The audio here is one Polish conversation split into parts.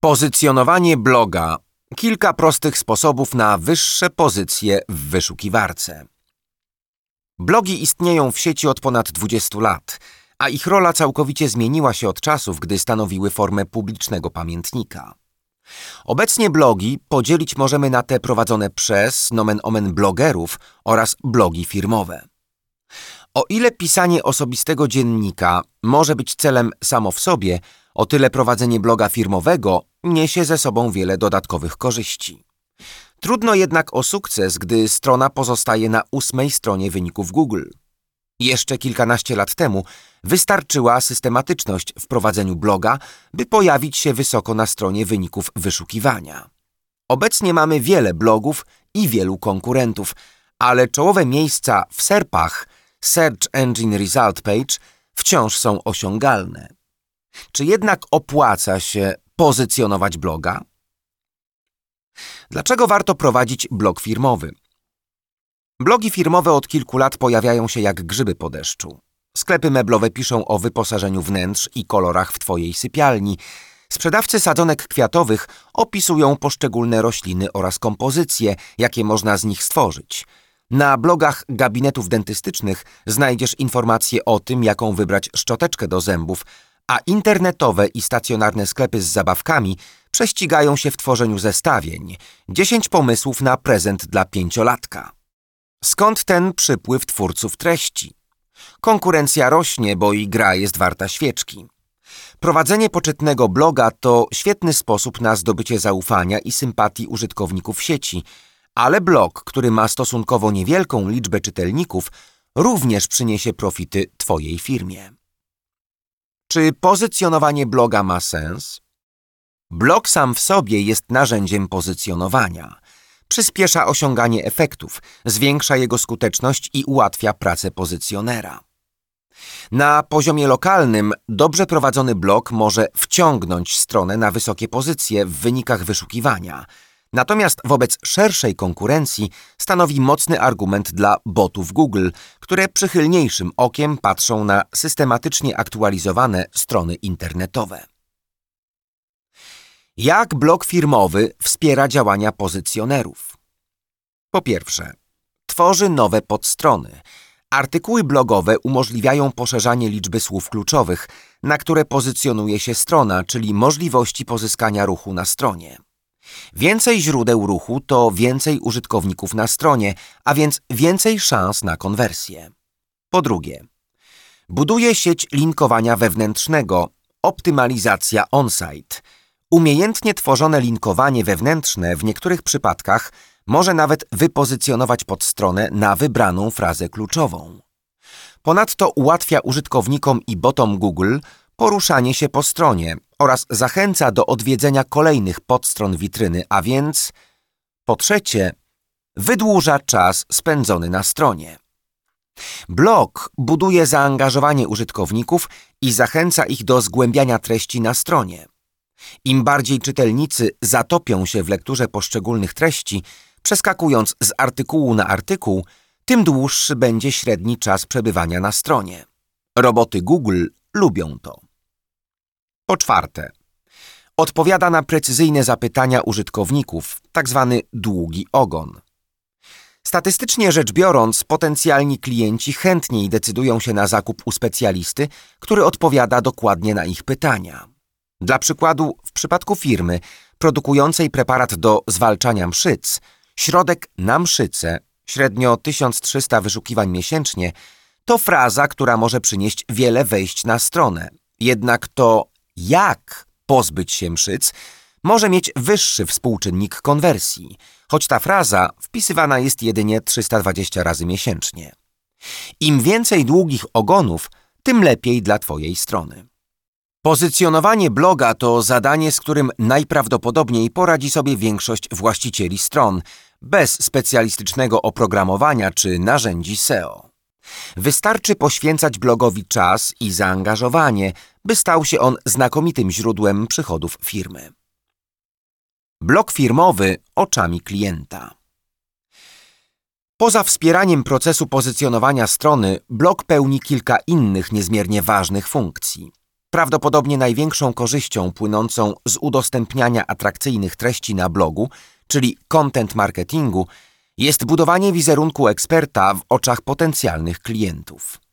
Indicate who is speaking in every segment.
Speaker 1: Pozycjonowanie bloga. Kilka prostych sposobów na wyższe pozycje w wyszukiwarce. Blogi istnieją w sieci od ponad 20 lat, a ich rola całkowicie zmieniła się od czasów, gdy stanowiły formę publicznego pamiętnika. Obecnie blogi podzielić możemy na te prowadzone przez nomen omen blogerów oraz blogi firmowe. O ile pisanie osobistego dziennika może być celem samo w sobie, o tyle prowadzenie bloga firmowego niesie ze sobą wiele dodatkowych korzyści. Trudno jednak o sukces, gdy strona pozostaje na ósmej stronie wyników Google. Jeszcze kilkanaście lat temu wystarczyła systematyczność w prowadzeniu bloga, by pojawić się wysoko na stronie wyników wyszukiwania. Obecnie mamy wiele blogów i wielu konkurentów, ale czołowe miejsca w SERPach, Search Engine Result Page, wciąż są osiągalne. Czy jednak opłaca się pozycjonować bloga? Dlaczego warto prowadzić blog firmowy? Blogi firmowe od kilku lat pojawiają się jak grzyby po deszczu. Sklepy meblowe piszą o wyposażeniu wnętrz i kolorach w Twojej sypialni. Sprzedawcy sadzonek kwiatowych opisują poszczególne rośliny oraz kompozycje, jakie można z nich stworzyć. Na blogach gabinetów dentystycznych znajdziesz informacje o tym, jaką wybrać szczoteczkę do zębów, a internetowe i stacjonarne sklepy z zabawkami prześcigają się w tworzeniu zestawień. 10 pomysłów na prezent dla pięciolatka. Skąd ten przypływ twórców treści? Konkurencja rośnie, bo i gra jest warta świeczki. Prowadzenie poczytnego bloga to świetny sposób na zdobycie zaufania i sympatii użytkowników sieci, ale blog, który ma stosunkowo niewielką liczbę czytelników, również przyniesie profity Twojej firmie. Czy pozycjonowanie bloga ma sens? Blog sam w sobie jest narzędziem pozycjonowania. Przyspiesza osiąganie efektów, zwiększa jego skuteczność i ułatwia pracę pozycjonera. Na poziomie lokalnym dobrze prowadzony blog może wciągnąć stronę na wysokie pozycje w wynikach wyszukiwania. Natomiast wobec szerszej konkurencji stanowi mocny argument dla botów Google, które przychylniejszym okiem patrzą na systematycznie aktualizowane strony internetowe. Jak blog firmowy wspiera działania pozycjonerów? Po pierwsze, tworzy nowe podstrony. Artykuły blogowe umożliwiają poszerzanie liczby słów kluczowych, na które pozycjonuje się strona, czyli możliwości pozyskania ruchu na stronie. Więcej źródeł ruchu to więcej użytkowników na stronie, a więc więcej szans na konwersję. Po drugie, buduje sieć linkowania wewnętrznego, optymalizacja on-site. Umiejętnie tworzone linkowanie wewnętrzne w niektórych przypadkach może nawet wypozycjonować podstronę na wybraną frazę kluczową. Ponadto ułatwia użytkownikom i botom Google poruszanie się po stronie oraz zachęca do odwiedzenia kolejnych podstron witryny, a więc po trzecie, wydłuża czas spędzony na stronie. Blog buduje zaangażowanie użytkowników i zachęca ich do zgłębiania treści na stronie. Im bardziej czytelnicy zatopią się w lekturze poszczególnych treści, przeskakując z artykułu na artykuł, tym dłuższy będzie średni czas przebywania na stronie. Roboty Google lubią to. Po czwarte, odpowiada na precyzyjne zapytania użytkowników, tzw. Tak długi ogon. Statystycznie rzecz biorąc, potencjalni klienci chętniej decydują się na zakup u specjalisty, który odpowiada dokładnie na ich pytania. Dla przykładu, w przypadku firmy produkującej preparat do zwalczania mszyc, środek na mszyce, średnio 1300 wyszukiwań miesięcznie, to fraza, która może przynieść wiele wejść na stronę. Jednak to jak pozbyć się mszyc, może mieć wyższy współczynnik konwersji, choć ta fraza wpisywana jest jedynie 320 razy miesięcznie. Im więcej długich ogonów, tym lepiej dla Twojej strony. Pozycjonowanie bloga to zadanie, z którym najprawdopodobniej poradzi sobie większość właścicieli stron, bez specjalistycznego oprogramowania czy narzędzi SEO. Wystarczy poświęcać blogowi czas i zaangażowanie, by stał się on znakomitym źródłem przychodów firmy. Blog firmowy oczami klienta. Poza wspieraniem procesu pozycjonowania strony, blog pełni kilka innych niezmiernie ważnych funkcji. Prawdopodobnie największą korzyścią płynącą z udostępniania atrakcyjnych treści na blogu, czyli content marketingu, jest budowanie wizerunku eksperta w oczach potencjalnych klientów.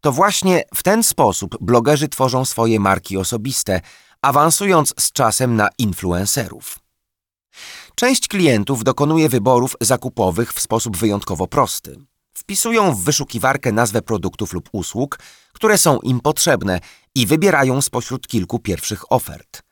Speaker 1: To właśnie w ten sposób blogerzy tworzą swoje marki osobiste, awansując z czasem na influencerów. Część klientów dokonuje wyborów zakupowych w sposób wyjątkowo prosty. Wpisują w wyszukiwarkę nazwę produktów lub usług, które są im potrzebne i wybierają spośród kilku pierwszych ofert.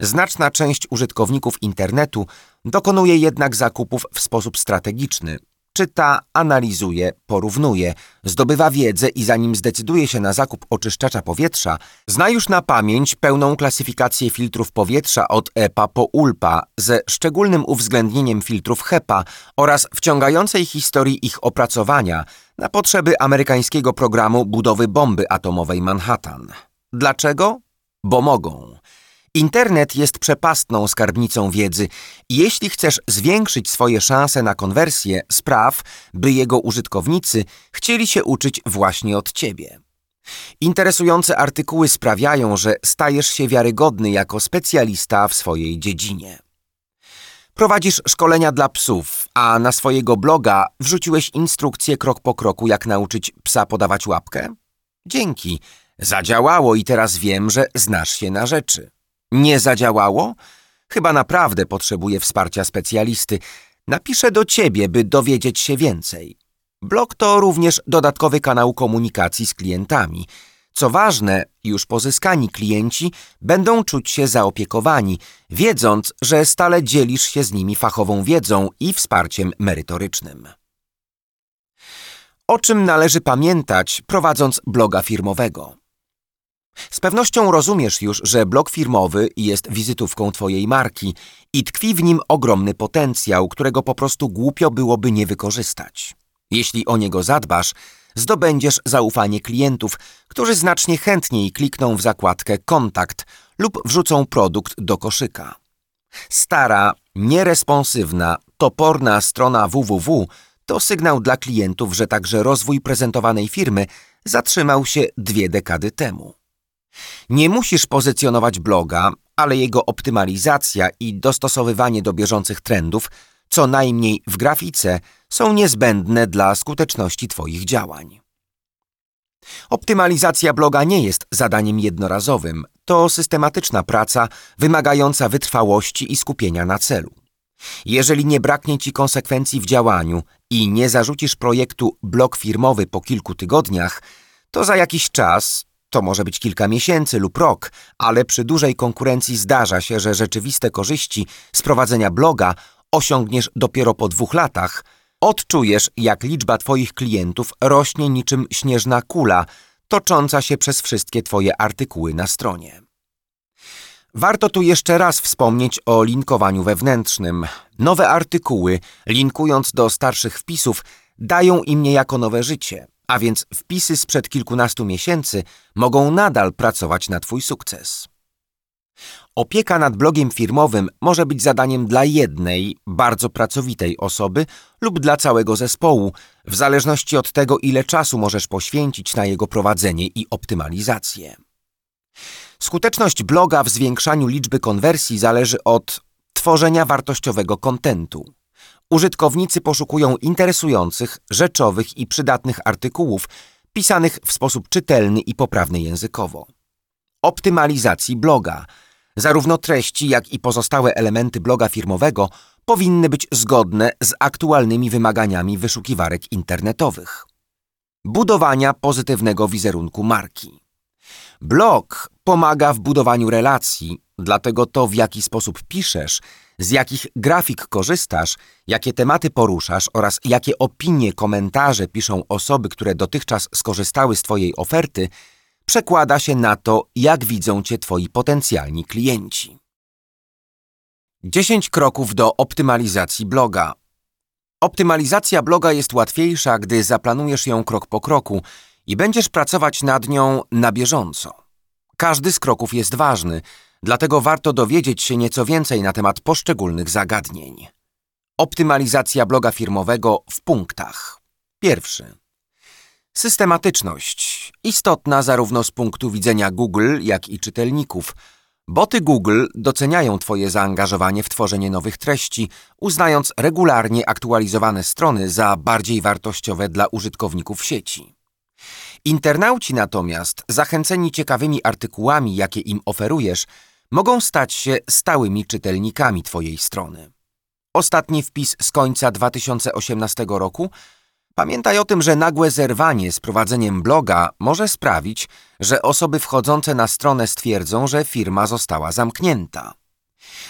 Speaker 1: Znaczna część użytkowników internetu dokonuje jednak zakupów w sposób strategiczny, czyta, analizuje, porównuje, zdobywa wiedzę i zanim zdecyduje się na zakup oczyszczacza powietrza, zna już na pamięć pełną klasyfikację filtrów powietrza od EPA po ULPA ze szczególnym uwzględnieniem filtrów HEPA oraz wciągającej historii ich opracowania na potrzeby amerykańskiego programu budowy bomby atomowej Manhattan. Dlaczego? Bo mogą. Internet jest przepastną skarbnicą wiedzy i jeśli chcesz zwiększyć swoje szanse na konwersję, spraw, by jego użytkownicy chcieli się uczyć właśnie od ciebie. Interesujące artykuły sprawiają, że stajesz się wiarygodny jako specjalista w swojej dziedzinie. Prowadzisz szkolenia dla psów, a na swojego bloga wrzuciłeś instrukcję krok po kroku, jak nauczyć psa podawać łapkę? Dzięki. Zadziałało i teraz wiem, że znasz się na rzeczy. Nie zadziałało? Chyba naprawdę potrzebuję wsparcia specjalisty. Napiszę do ciebie, by dowiedzieć się więcej. Blog to również dodatkowy kanał komunikacji z klientami. Co ważne, już pozyskani klienci będą czuć się zaopiekowani, wiedząc, że stale dzielisz się z nimi fachową wiedzą i wsparciem merytorycznym. O czym należy pamiętać, prowadząc bloga firmowego? Z pewnością rozumiesz już, że blog firmowy jest wizytówką Twojej marki i tkwi w nim ogromny potencjał, którego po prostu głupio byłoby nie wykorzystać. Jeśli o niego zadbasz, zdobędziesz zaufanie klientów, którzy znacznie chętniej klikną w zakładkę Kontakt lub wrzucą produkt do koszyka. Stara, nieresponsywna, toporna strona www to sygnał dla klientów, że także rozwój prezentowanej firmy zatrzymał się dwie dekady temu. Nie musisz pozycjonować bloga, ale jego optymalizacja i dostosowywanie do bieżących trendów, co najmniej w grafice, są niezbędne dla skuteczności Twoich działań. Optymalizacja bloga nie jest zadaniem jednorazowym, to systematyczna praca wymagająca wytrwałości i skupienia na celu. Jeżeli nie braknie Ci konsekwencji w działaniu i nie zarzucisz projektu blog firmowy po kilku tygodniach, to za jakiś czas, to może być kilka miesięcy lub rok, ale przy dużej konkurencji zdarza się, że rzeczywiste korzyści z prowadzenia bloga osiągniesz dopiero po dwóch latach. Odczujesz, jak liczba Twoich klientów rośnie niczym śnieżna kula, tocząca się przez wszystkie Twoje artykuły na stronie. Warto tu jeszcze raz wspomnieć o linkowaniu wewnętrznym. Nowe artykuły, linkując do starszych wpisów, dają im niejako nowe życie a więc wpisy sprzed kilkunastu miesięcy mogą nadal pracować na Twój sukces. Opieka nad blogiem firmowym może być zadaniem dla jednej, bardzo pracowitej osoby lub dla całego zespołu, w zależności od tego, ile czasu możesz poświęcić na jego prowadzenie i optymalizację. Skuteczność bloga w zwiększaniu liczby konwersji zależy od tworzenia wartościowego kontentu. Użytkownicy poszukują interesujących, rzeczowych i przydatnych artykułów pisanych w sposób czytelny i poprawny językowo. Optymalizacji bloga. Zarówno treści, jak i pozostałe elementy bloga firmowego powinny być zgodne z aktualnymi wymaganiami wyszukiwarek internetowych. Budowania pozytywnego wizerunku marki. Blog pomaga w budowaniu relacji, dlatego to, w jaki sposób piszesz, z jakich grafik korzystasz, jakie tematy poruszasz oraz jakie opinie, komentarze piszą osoby, które dotychczas skorzystały z Twojej oferty, przekłada się na to, jak widzą Cię Twoi potencjalni klienci. 10 kroków do optymalizacji bloga. Optymalizacja bloga jest łatwiejsza, gdy zaplanujesz ją krok po kroku i będziesz pracować nad nią na bieżąco. Każdy z kroków jest ważny, dlatego warto dowiedzieć się nieco więcej na temat poszczególnych zagadnień. Optymalizacja bloga firmowego w punktach. Pierwszy. Systematyczność. Istotna zarówno z punktu widzenia Google, jak i czytelników. Boty Google doceniają Twoje zaangażowanie w tworzenie nowych treści, uznając regularnie aktualizowane strony za bardziej wartościowe dla użytkowników sieci. Internauci natomiast, zachęceni ciekawymi artykułami, jakie im oferujesz, mogą stać się stałymi czytelnikami Twojej strony. Ostatni wpis z końca 2018 roku Pamiętaj o tym, że nagłe zerwanie z prowadzeniem bloga może sprawić, że osoby wchodzące na stronę stwierdzą, że firma została zamknięta.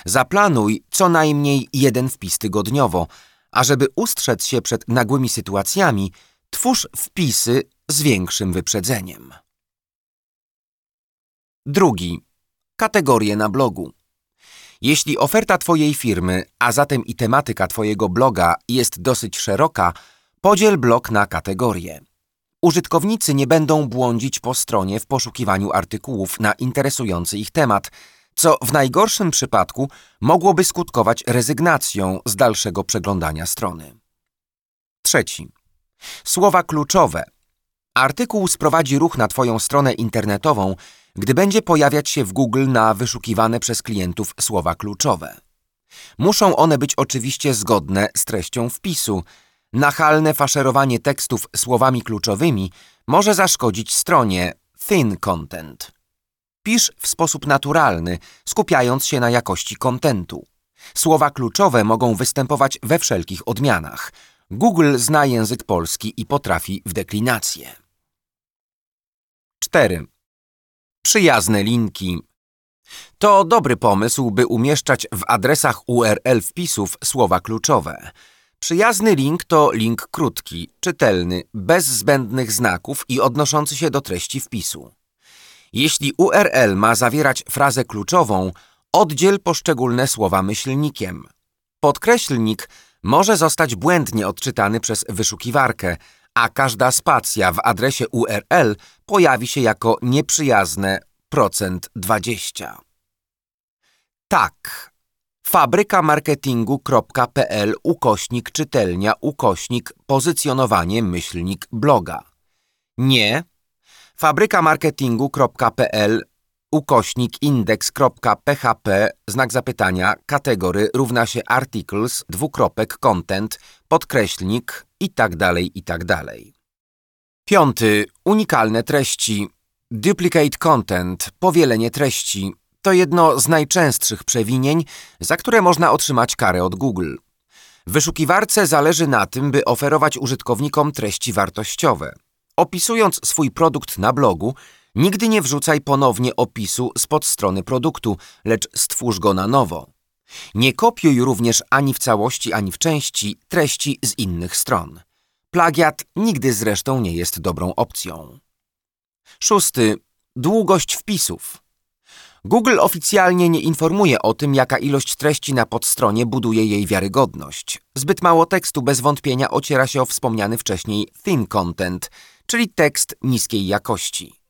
Speaker 1: Zaplanuj co najmniej jeden wpis tygodniowo, a żeby ustrzec się przed nagłymi sytuacjami, twórz wpisy z większym wyprzedzeniem. Drugi. Kategorie na blogu. Jeśli oferta Twojej firmy, a zatem i tematyka Twojego bloga jest dosyć szeroka, Podziel blok na kategorie. Użytkownicy nie będą błądzić po stronie w poszukiwaniu artykułów na interesujący ich temat, co w najgorszym przypadku mogłoby skutkować rezygnacją z dalszego przeglądania strony. Trzeci. Słowa kluczowe. Artykuł sprowadzi ruch na Twoją stronę internetową, gdy będzie pojawiać się w Google na wyszukiwane przez klientów słowa kluczowe. Muszą one być oczywiście zgodne z treścią wpisu, Nachalne faszerowanie tekstów słowami kluczowymi może zaszkodzić stronie thin content. Pisz w sposób naturalny, skupiając się na jakości kontentu. Słowa kluczowe mogą występować we wszelkich odmianach. Google zna język polski i potrafi w deklinację. 4. Przyjazne linki. To dobry pomysł, by umieszczać w adresach URL wpisów słowa kluczowe. Przyjazny link to link krótki, czytelny, bez zbędnych znaków i odnoszący się do treści wpisu. Jeśli URL ma zawierać frazę kluczową, oddziel poszczególne słowa myślnikiem. Podkreślnik może zostać błędnie odczytany przez wyszukiwarkę, a każda spacja w adresie URL pojawi się jako nieprzyjazne procent 20. Tak, fabrykamarketingu.pl ukośnik czytelnia ukośnik pozycjonowanie myślnik bloga. Nie fabrykamarketingu.pl ukośnik indeks.php znak zapytania kategory równa się articles dwukropek content podkreślnik i tak dalej i tak dalej. Piąty. Unikalne treści. Duplicate content, powielenie treści, to jedno z najczęstszych przewinień, za które można otrzymać karę od Google. Wyszukiwarce zależy na tym, by oferować użytkownikom treści wartościowe. Opisując swój produkt na blogu, nigdy nie wrzucaj ponownie opisu spod strony produktu, lecz stwórz go na nowo. Nie kopiuj również ani w całości, ani w części treści z innych stron. Plagiat nigdy zresztą nie jest dobrą opcją. Szósty. Długość wpisów. Google oficjalnie nie informuje o tym, jaka ilość treści na podstronie buduje jej wiarygodność. Zbyt mało tekstu bez wątpienia ociera się o wspomniany wcześniej thin content, czyli tekst niskiej jakości.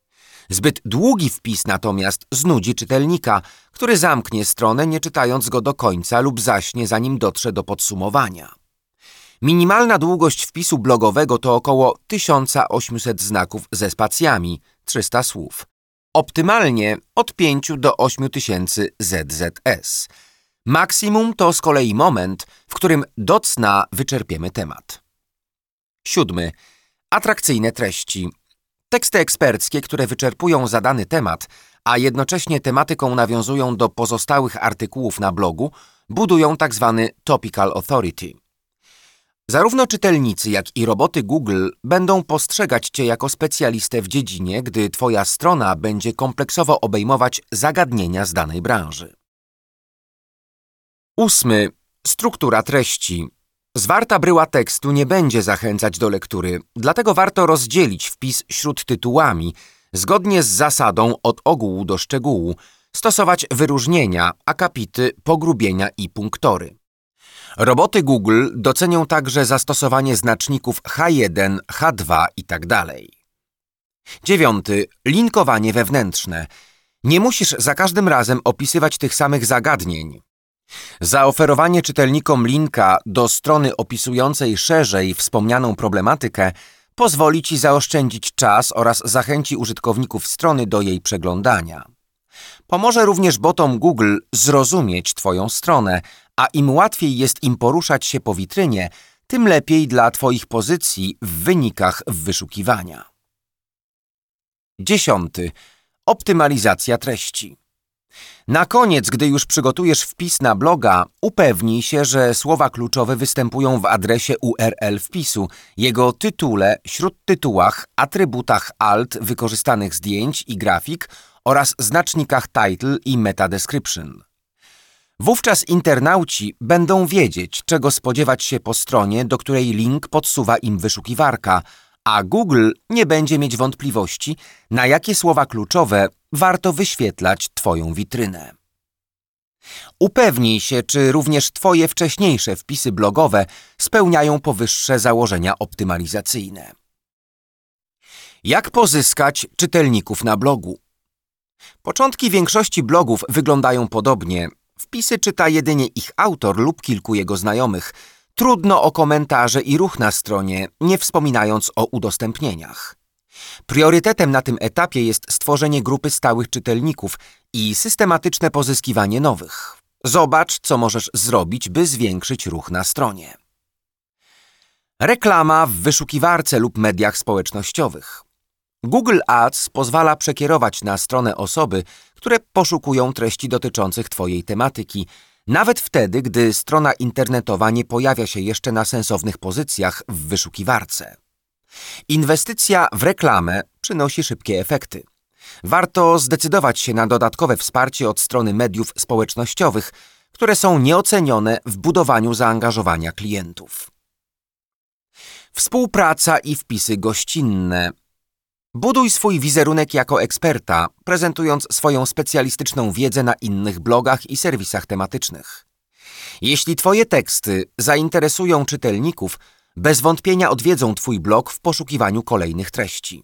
Speaker 1: Zbyt długi wpis natomiast znudzi czytelnika, który zamknie stronę nie czytając go do końca lub zaśnie zanim dotrze do podsumowania. Minimalna długość wpisu blogowego to około 1800 znaków ze spacjami, 300 słów. Optymalnie od 5 do 8 tysięcy ZZS. Maksimum to z kolei moment, w którym do cna wyczerpiemy temat. Siódmy. Atrakcyjne treści. Teksty eksperckie, które wyczerpują zadany temat, a jednocześnie tematyką nawiązują do pozostałych artykułów na blogu, budują tzw. Tak topical authority. Zarówno czytelnicy, jak i roboty Google będą postrzegać Cię jako specjalistę w dziedzinie, gdy Twoja strona będzie kompleksowo obejmować zagadnienia z danej branży. Ósmy. Struktura treści. Zwarta bryła tekstu nie będzie zachęcać do lektury, dlatego warto rozdzielić wpis śródtytułami, zgodnie z zasadą od ogółu do szczegółu, stosować wyróżnienia, akapity, pogrubienia i punktory. Roboty Google docenią także zastosowanie znaczników H1, H2 itd. Tak Dziewiąty. Linkowanie wewnętrzne. Nie musisz za każdym razem opisywać tych samych zagadnień. Zaoferowanie czytelnikom linka do strony opisującej szerzej wspomnianą problematykę pozwoli Ci zaoszczędzić czas oraz zachęci użytkowników strony do jej przeglądania. Pomoże również botom Google zrozumieć Twoją stronę, a im łatwiej jest im poruszać się po witrynie, tym lepiej dla Twoich pozycji w wynikach wyszukiwania. Dziesiąty. Optymalizacja treści. Na koniec, gdy już przygotujesz wpis na bloga, upewnij się, że słowa kluczowe występują w adresie URL wpisu, jego tytule, śródtytułach, atrybutach alt wykorzystanych zdjęć i grafik oraz znacznikach title i meta description. Wówczas internauci będą wiedzieć, czego spodziewać się po stronie, do której link podsuwa im wyszukiwarka, a Google nie będzie mieć wątpliwości, na jakie słowa kluczowe warto wyświetlać Twoją witrynę. Upewnij się, czy również Twoje wcześniejsze wpisy blogowe spełniają powyższe założenia optymalizacyjne. Jak pozyskać czytelników na blogu? Początki większości blogów wyglądają podobnie. Wpisy czyta jedynie ich autor lub kilku jego znajomych. Trudno o komentarze i ruch na stronie, nie wspominając o udostępnieniach. Priorytetem na tym etapie jest stworzenie grupy stałych czytelników i systematyczne pozyskiwanie nowych. Zobacz, co możesz zrobić, by zwiększyć ruch na stronie. Reklama w wyszukiwarce lub mediach społecznościowych. Google Ads pozwala przekierować na stronę osoby, które poszukują treści dotyczących Twojej tematyki, nawet wtedy, gdy strona internetowa nie pojawia się jeszcze na sensownych pozycjach w wyszukiwarce. Inwestycja w reklamę przynosi szybkie efekty. Warto zdecydować się na dodatkowe wsparcie od strony mediów społecznościowych, które są nieocenione w budowaniu zaangażowania klientów. Współpraca i wpisy gościnne. Buduj swój wizerunek jako eksperta, prezentując swoją specjalistyczną wiedzę na innych blogach i serwisach tematycznych. Jeśli Twoje teksty zainteresują czytelników, bez wątpienia odwiedzą Twój blog w poszukiwaniu kolejnych treści.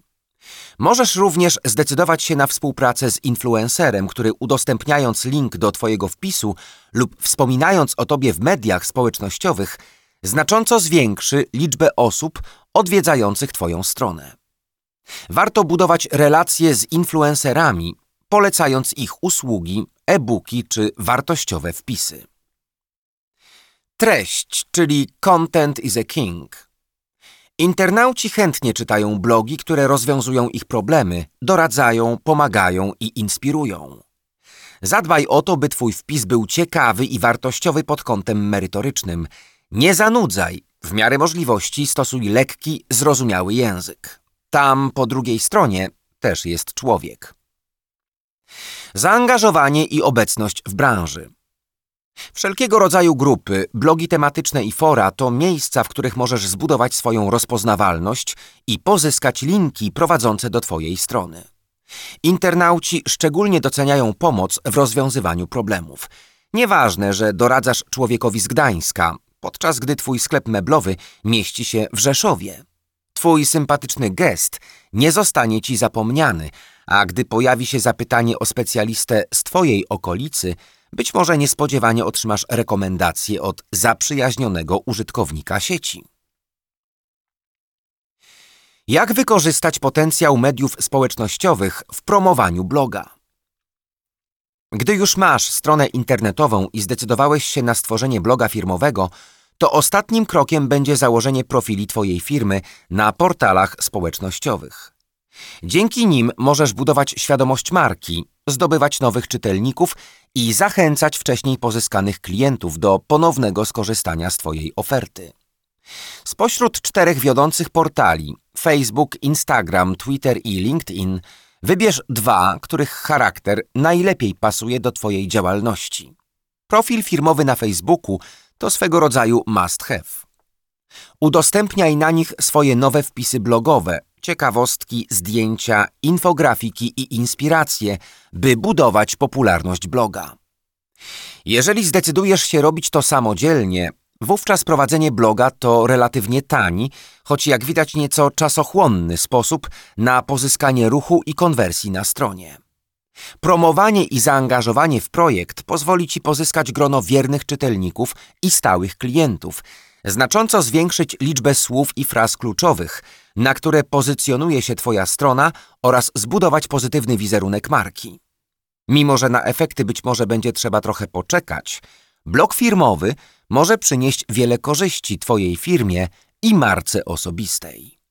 Speaker 1: Możesz również zdecydować się na współpracę z influencerem, który udostępniając link do Twojego wpisu lub wspominając o Tobie w mediach społecznościowych, znacząco zwiększy liczbę osób odwiedzających Twoją stronę. Warto budować relacje z influencerami, polecając ich usługi, e-booki czy wartościowe wpisy. Treść, czyli content is a king. Internauci chętnie czytają blogi, które rozwiązują ich problemy, doradzają, pomagają i inspirują. Zadbaj o to, by Twój wpis był ciekawy i wartościowy pod kątem merytorycznym. Nie zanudzaj, w miarę możliwości stosuj lekki, zrozumiały język. Tam po drugiej stronie też jest człowiek. Zaangażowanie i obecność w branży. Wszelkiego rodzaju grupy, blogi tematyczne i fora to miejsca, w których możesz zbudować swoją rozpoznawalność i pozyskać linki prowadzące do Twojej strony. Internauci szczególnie doceniają pomoc w rozwiązywaniu problemów. Nieważne, że doradzasz człowiekowi z Gdańska, podczas gdy Twój sklep meblowy mieści się w Rzeszowie. Twój sympatyczny gest nie zostanie Ci zapomniany, a gdy pojawi się zapytanie o specjalistę z Twojej okolicy, być może niespodziewanie otrzymasz rekomendację od zaprzyjaźnionego użytkownika sieci. Jak wykorzystać potencjał mediów społecznościowych w promowaniu bloga? Gdy już masz stronę internetową i zdecydowałeś się na stworzenie bloga firmowego, to ostatnim krokiem będzie założenie profili Twojej firmy na portalach społecznościowych. Dzięki nim możesz budować świadomość marki, zdobywać nowych czytelników i zachęcać wcześniej pozyskanych klientów do ponownego skorzystania z Twojej oferty. Spośród czterech wiodących portali Facebook, Instagram, Twitter i LinkedIn wybierz dwa, których charakter najlepiej pasuje do Twojej działalności. Profil firmowy na Facebooku to swego rodzaju must have. Udostępniaj na nich swoje nowe wpisy blogowe, ciekawostki, zdjęcia, infografiki i inspiracje, by budować popularność bloga. Jeżeli zdecydujesz się robić to samodzielnie, wówczas prowadzenie bloga to relatywnie tani, choć jak widać nieco czasochłonny sposób na pozyskanie ruchu i konwersji na stronie. Promowanie i zaangażowanie w projekt pozwoli Ci pozyskać grono wiernych czytelników i stałych klientów, znacząco zwiększyć liczbę słów i fraz kluczowych, na które pozycjonuje się Twoja strona oraz zbudować pozytywny wizerunek marki. Mimo, że na efekty być może będzie trzeba trochę poczekać, blog firmowy może przynieść wiele korzyści Twojej firmie i marce osobistej.